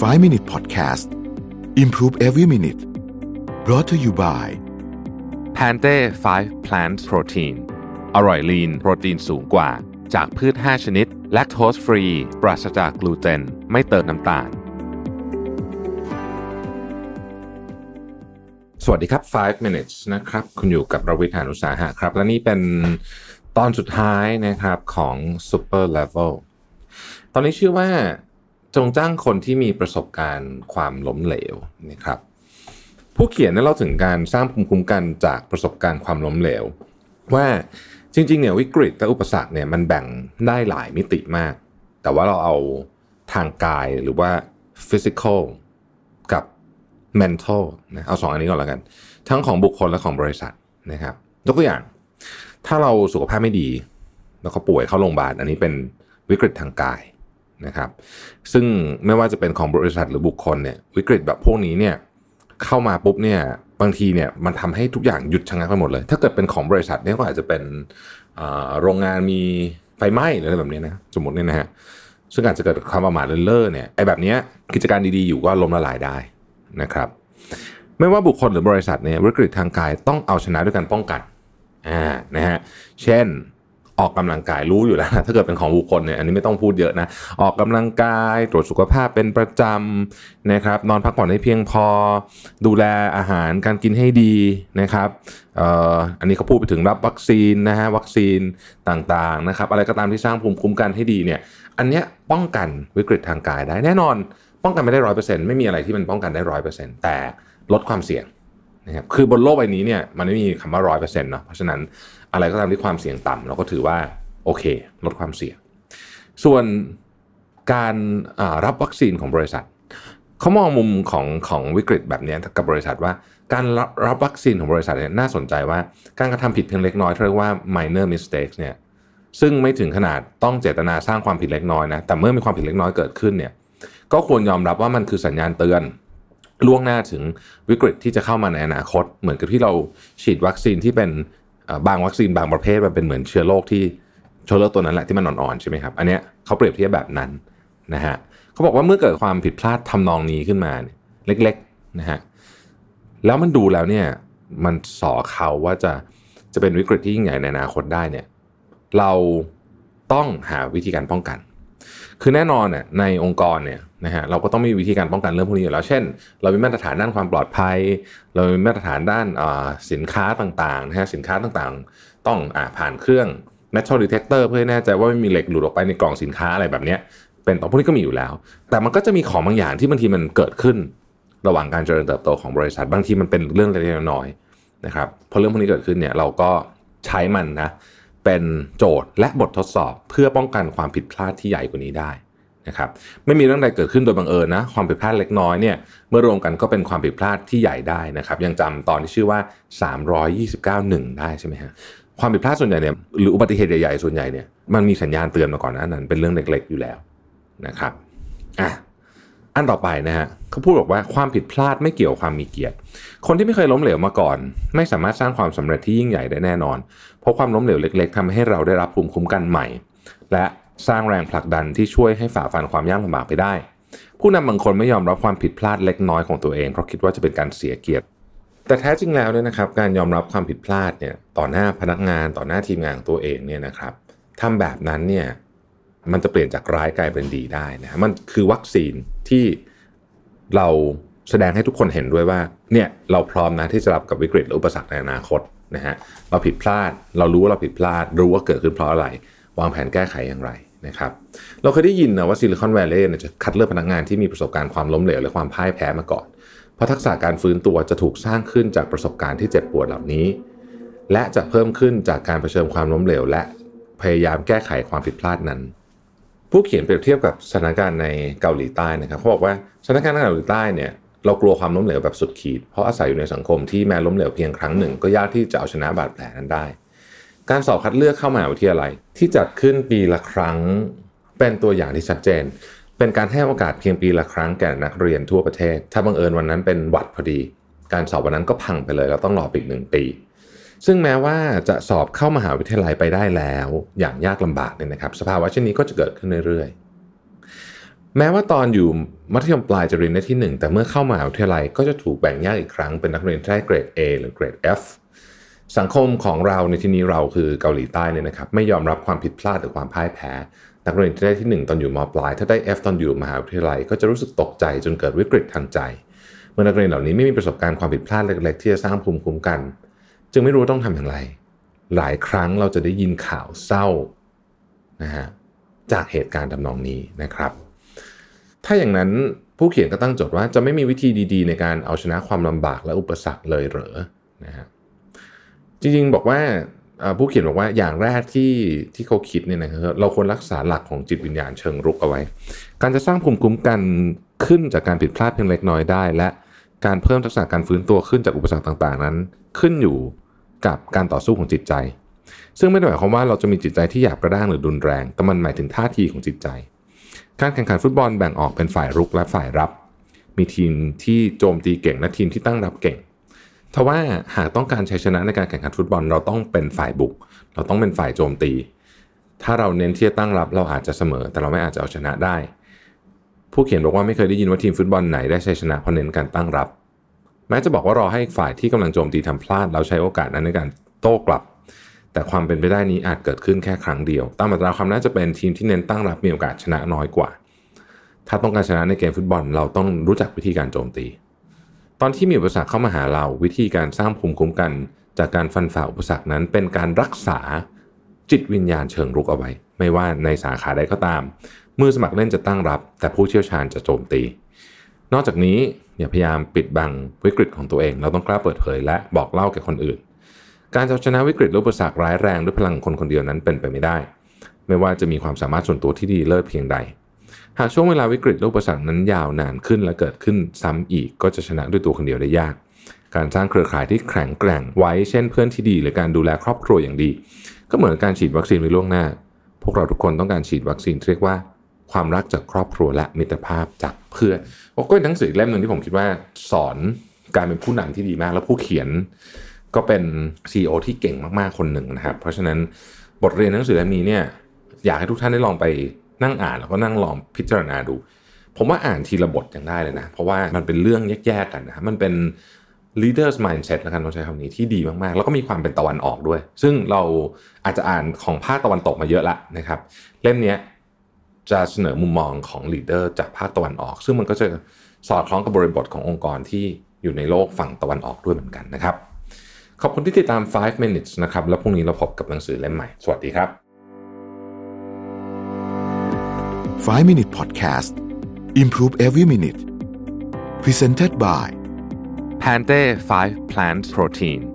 5 Minute Podcast Improve Every Minute brought to you by Pante 5 Plant Protein อร่อยลีนโปรตีนสูงกว่า จากพืช 5 ชนิด แลคโตสฟรี ปราศจากกลูเตน ไม่เติมน้ำตาล สวัสดีครับ 5 minutes นะครับ คุณอยู่กับรวิทยานุสาหะครับ และนี่เป็นตอนสุดท้ายนะครับของ Super Level ตอนนี้ชื่อว่า จงจ้างคนที่มีประสบการณ์ความล้มเหลวนะครับ ผู้เขียนนั้เล่าถึงการสร้างภูมิคุ้มกันจากประสบการณ์ความล้มเหลว ว่าจริงๆเนี่ยวิกฤตและอุปสรรคเนี่ยมันแบ่งได้หลายมิติมาก แต่ว่าเราเอาทางกายหรือว่า physical กับ mental นะเอาสองอันนี้ก่อนแล้วกัน ทั้งของบุคคลและของบริษัทนะครับยกตัวอย่าง ถ้าเราสุขภาพไม่ดี แล้วก็ป่วยเข้าโรงพยาบาลอันนี้เป็นวิกฤตทางกาย นะครับ ซึ่งไม่ว่าจะเป็นของบริษัทหรือบุคคลเนี่ยวิกฤตแบบพวกนี้เนี่ยเข้ามาปุ๊บเนี่ยบางทีเนี่ยมันทำให้ทุกอย่างหยุดชะงักไปหมดเลย ถ้าเกิดเป็นของบริษัทเนี่ยก็อาจจะเป็นโรงงานมีไฟไหม้หรืออะไรแบบนี้นะสมมติเนี่ยนะฮะซึ่งอาจจะเกิดความประมาทเลินเล่อเนี่ยไอ้แบบนี้กิจการดีๆอยู่ก็ล้มละลายได้นะครับ ไม่ว่าบุคคลหรือบริษัทเนี่ยวิกฤตทางกายต้องเอาชนะด้วยการป้องกันอ่านะฮะเช่น ออกกำลังกายรู้อยู่แล้ว ถ้าเกิดเป็นของบุคคลเนี่ยอันนี้ไม่ต้องพูดเยอะนะ ออกกำลังกายตรวจสุขภาพเป็นประจำนะครับ นอนพักผ่อนให้เพียงพอ ดูแลอาหารการกินให้ดีนะครับเอ่ออันนี้เขาพูดไปถึงรับวัคซีนนะฮะวัคซีนต่างๆนะครับ อะไรก็ตามที่สร้างภูมิคุ้มกันให้ดีเนี่ย อันเนี้ยป้องกันวิกฤตทางกายได้แน่นอน ป้องกันไม่ได้ร้อยเปอร์เซ็นต์ไม่มีอะไรที่มันป้องกันได้ร้อยเปอร์เซ็นต์แต่ลดความเสี่ยง นะครับคือบนโลกใบนี้เนี่ยมันไม่มีคำว่าร้อยเปอร์เซ็นต์เนาะเพราะฉะนั้นอะไรก็ตามที่ความเสี่ยงต่ำเราก็ถือว่าโอเค ลดความเสี่ยง ส่วนการรับวัคซีนของบริษัทเขามองมุมของของวิกฤตแบบนี้กับบริษัทว่าการรับวัคซีนของบริษัทเนี่ยน่าสนใจว่าการกระทำผิดเพียงเล็กน้อยเรียกว่า minor mistakes เนี่ยซึ่งไม่ถึงขนาดต้องเจตนาสร้างความผิดเล็กน้อยนะแต่เมื่อมีความผิดเล็กน้อยเกิดขึ้นเนี่ยก็ควรยอมรับว่ามันคือสัญญาณเตือน ล่วงหน้าถึงวิกฤตที่จะเข้ามาในอนาคต เหมือนกับที่เราฉีดวัคซีนที่เป็นบางวัคซีนบางประเภทมันเป็นเหมือนเชื้อโรคที่เชื้อโรคตัวนั้นแหละที่มันอ่อนๆใช่ไหมครับอันเนี้ยเขาเปรียบเทียบแบบนั้นนะฮะเขาบอกว่าเมื่อเกิดความผิดพลาดทำนองนี้ขึ้นมาเนี่ยเล็กๆนะฮะแล้วมันดูแล้วเนี่ยมันสอเขาว่าจะจะเป็นวิกฤตที่ยิ่งใหญ่ในอนาคตได้เนี่ยเราต้องหาวิธีการป้องกัน คือแน่นอนเนี่ยในองค์กรเนี่ย นะฮะเราก็ต้องมีวิธีการป้องกันเรื่องพวกนี้อยู่แล้วเช่น เรามีมาตรฐานด้านความปลอดภัย เรามีมาตรฐานด้านสินค้าต่างๆนะฮะสินค้าต่างๆ ต้องอผ่านเครื่อง metal detector เพื่อให้แน่ใจว่าไม่มีเหล็กหลุดออกไปในกล่องสินค้าอะไรแบบนี้เป็นต่อพวกนี้ก็มีอยู่แล้ว แต่มันก็จะมีของบางอย่างที่บางทีมันเกิดขึ้น ระหว่างการเจริญเติบโตของบริษัทบางทีมันเป็นเรื่องเล็กๆน้อยๆนะครับพอเรื่องพวกนี้เกิดขึ้นเนี่ยเราก็ใช้มันนะเป็นโจทย์และบททดสอบเพื่อป้องกันความผิดพลาดที่ใหญ่กว่านี้ได้ นะครับไม่มีเรื่องใดเกิดขึ้นโดยบังเอิญนะความผิดพลาดเล็กน้อยเนี่ยเมื่อรวมกันก็เป็นความผิดพลาดที่ใหญ่ได้นะครับยังจำตอนที่ชื่อว่า 329หนึ่งได้ใช่ไหมฮะความผิดพลาดส่วนใหญ่เนี่ยหรืออุบัติเหตุใหญ่ๆส่วนใหญ่เนี่ยมันมีสัญญาณเตือนมาก่อนนั้น เป็นเรื่องเล็กๆอยู่แล้วนะครับอะอันต่อไปนะฮะเขาพูดบอกว่าความผิดพลาดไม่เกี่ยวความมีเกียรติ คนที่ไม่เคยล้มเหลวมาก่อน ไม่สามารถสร้างความสำเร็จที่ยิ่งใหญ่ได้แน่นอน เพราะความล้มเหลวเล็ก ๆทำให้เราได้รับภูมิคุ้มกันใหม่ และ สร้างแรงผลักดันที่ช่วยให้ฝ่าฟันความยากลำบากไปได้ ผู้นำบางคนไม่ยอมรับความผิดพลาดเล็กน้อยของตัวเองเพราะคิดว่าจะเป็นการเสียเกียรติ แต่แท้จริงแล้วเนี่ยนะครับ การยอมรับความผิดพลาดเนี่ยต่อหน้าพนักงานต่อหน้าทีมงานตัวเองเนี่ยนะครับทำแบบนั้นเนี่ยมันจะเปลี่ยนจากร้ายกลายเป็นดีได้นะมันคือวัคซีนที่เราแสดงให้ทุกคนเห็นด้วยว่าเนี่ยเราพร้อมนะที่จะรับกับวิกฤตหรืออุปสรรคในอนาคตนะฮะเราผิดพลาด เรารู้ว่าเราผิดพลาด รู้ว่าเกิดขึ้นเพราะอะไร วางแผนแก้ไขอย่างไร นะครับเราเคยได้ยินนะว่าซิลิคอนแวลเลย์จะคัดเลือกพนักงานที่มีประสบการณ์ความล้มเหลว และความพ่ายแพ้มาก่อน เพราะทักษะการฟื้นตัวจะถูกสร้างขึ้นจากประสบการณ์ที่เจ็บปวดเหล่านี้ และจะเพิ่มขึ้นจากการเผชิญความล้มเหลว และพยายามแก้ไขความผิดพลาดนั้น ผู้เขียนเปรียบเทียบกับสถานการณ์ในเกาหลีใต้นะครับเขาบอกว่าสถานการณ์ในเกาหลีใต้เนี่ยเรากลัวความล้มเหลวแบบสุดขีด เพราะอาศัยอยู่ในสังคมที่แม้ล้มเหลวเพียงครั้งหนึ่ง ก็ยากที่จะเอาชนะบาดแผลนั้นได้ การสอบคัดเลือกเข้ามหาวิทยาลัย ที่จัดขึ้นปีละครั้งเป็นตัวอย่างที่ชัดเจน เป็นการให้โอกาสเพียงปีละครั้งแก่นักเรียนทั่วประเทศ ถ้าบังเอิญวันนั้นเป็นหวัดพอดี การสอบวันนั้นก็พังไปเลยเราต้องรออีกหนึ่งปี ซึ่งแม้ว่าจะสอบเข้ามหาวิทยาลัยไปได้แล้ว อย่างยากลำบากเนี่ยนะครับ สภาวะเช่นนี้ก็จะเกิดขึ้นเรื่อยๆ แม้ว่าตอนอยู่มัธยมปลายจะเรียนได้ที่ 1 แต่เมื่อเข้ามหาวิทยาลัยก็จะถูกแบ่งแยกอีกครั้งเป็นนักเรียนที่ได้เกรด A หรือเกรด F สังคมของเราในที่นี้เราคือเกาหลีใต้เนี่ยนะครับไม่ยอมรับความผิดพลาดหรือความพ่ายแพ้ นักเรียนที่ได้ที่ 1 ตอนอยู่มปลาย ถ้าได้ F ตอนอยู่มหาวิทยาลัย ก็จะรู้สึกตกใจจนเกิดวิกฤตทางใจ เมื่อนักเรียนเหล่านี้ไม่มีประสบการณ์ความผิดพลาดเล็ก ๆ ที่จะสร้างภูมิคุ้มกัน จึงไม่รู้ต้องทำอย่างไร หลายครั้งเราจะได้ยินข่าวเศร้านะฮะจากเหตุการณ์ทำนองนี้นะครับ ถ้าอย่างนั้นผู้เขียนก็ตั้งโจทย์ว่าจะไม่มีวิธีดี ๆ ในการเอาชนะความลำบากและอุปสรรคเลยเหรอนะฮะ จริงๆบอกว่าผู้เขียนบอกว่าอย่างแรกที่ที่เขาคิดเนี่ยนะครับเราควรรักษาหลักของจิตวิญญาณเชิงรุกเอาไว้ การจะสร้างภูมิคุ้มกันขึ้นจากการผิดพลาดเพียงเล็กน้อยได้ และการเพิ่มทักษะการฟื้นตัวขึ้นจากอุปสรรคต่างๆ นั้น ขึ้นอยู่กับการต่อสู้ของจิตใจ ซึ่งไม่ได้หมายความว่าเราจะมีจิตใจที่หยาบกระด้างหรือรุนแรงแต่มันหมายถึงท่าทีของจิตใจ การแข่งขันฟุตบอลแบ่งออกเป็นฝ่ายรุกและฝ่ายรับ มีทีมที่โจมตีเก่งและทีมที่ตั้งรับเก่ง ทว่าหากต้องการชัยชนะในการแข่งขันฟุตบอล เราต้องเป็นฝ่ายบุก เราต้องเป็นฝ่ายโจมตี ถ้าเราเน้นที่จะตั้งรับเราอาจจะเสมอ แต่เราไม่อาจจะเอาชนะได้ ผู้เขียนบอกว่าไม่เคยได้ยินว่าทีมฟุตบอลไหนได้ชัยชนะเพราะเน้นการตั้งรับ แม้จะบอกว่ารอให้ฝ่ายที่กำลังโจมตีทำพลาดแล้วใช้โอกาสนั้นในการโต้กลับ แต่ความเป็นไปได้นี้อาจเกิดขึ้นแค่ครั้งเดียวตามมาตราความน่าจะเป็นทีมที่เน้นตั้งรับมีโอกาสชนะน้อยกว่า ถ้าต้องการชนะในเกมฟุตบอล เราต้องรู้จักวิธีการโจมตี ตอนที่มีอุปสรรคเข้ามาหาเราวิธีการสร้างภูมิคุ้มกัน จากการฟันฝ่าอุปสรรคนั้น เป็นการรักษาจิตวิญญาณเชิงรุกเอาไว้ ไม่ว่าในสาขาใดก็ตาม มือสมัครเล่นจะตั้งรับ แต่ผู้เชี่ยวชาญจะโจมตี นอกจากนี้อย่าพยายามปิดบังวิกฤตของตัวเอง เราต้องกล้าเปิดเผยและบอกเล่าแก่คนอื่น การจะชนะวิกฤตอุปสรรคร้ายแรงด้วยพลังคนคนเดียวนั้นเป็นไปไม่ได้ ไม่ว่าจะมีความสามารถส่วนตัวที่ดีเลิศเพียงใด หากช่วงเวลาวิกฤตโรคประสาทนั้นยาวนานขึ้นและเกิดขึ้นซ้ำอีกก็จะชนะด้วยตัวคนเดียวได้ยาก การสร้างเครือข่ายที่แข็งแกร่งไว้เช่นเพื่อนที่ดี หรือการดูแลครอบครัวอย่างดี ก็เหมือนการฉีดวัคซีนไว้ล่วงหน้า พวกเราทุกคนต้องการฉีดวัคซีนเรียกว่าความรักจากครอบครัวและมิตรภาพจากเพื่อนก็เป็นหนังสือเล่มหนึ่งที่ผมคิดว่าสอนการเป็นผู้นำที่ดีมาก แล้วผู้เขียนก็เป็น CEO ที่เก่งมากๆคนหนึ่งนะครับ เพราะฉะนั้นบทเรียนหนังสือเล่มนี้เนี่ยอยากให้ทุกท่านได้ลองไป นั่งอ่านแล้วก็นั่งลองพิจารณาดู ผมว่าอ่านทีละบทยังได้เลยนะ เพราะว่ามันเป็นเรื่องแยกๆกันนะมันเป็น leaders mindset แล้วกันต้องใช้คำนี้ที่ดีมากๆ แล้วก็มีความเป็นตะวันออกด้วย ซึ่งเราอาจจะอ่านของภาคตะวันตกมาเยอะละนะครับ เล่มนี้จะเสนอมุมมองของ leader จากภาคตะวันออก ซึ่งมันก็จะสอดคล้องกับบริบทขององค์กรที่อยู่ในโลกฝั่งตะวันออกด้วยเหมือนกันนะครับ ขอบคุณที่ติดตาม 5 minutes นะครับ แล้วพรุ่งนี้เราพบกับหนังสือเล่มใหม่ สวัสดีครับ 5 Minute Podcast Improve Every Minute Presented by Pante 5 Plant Protein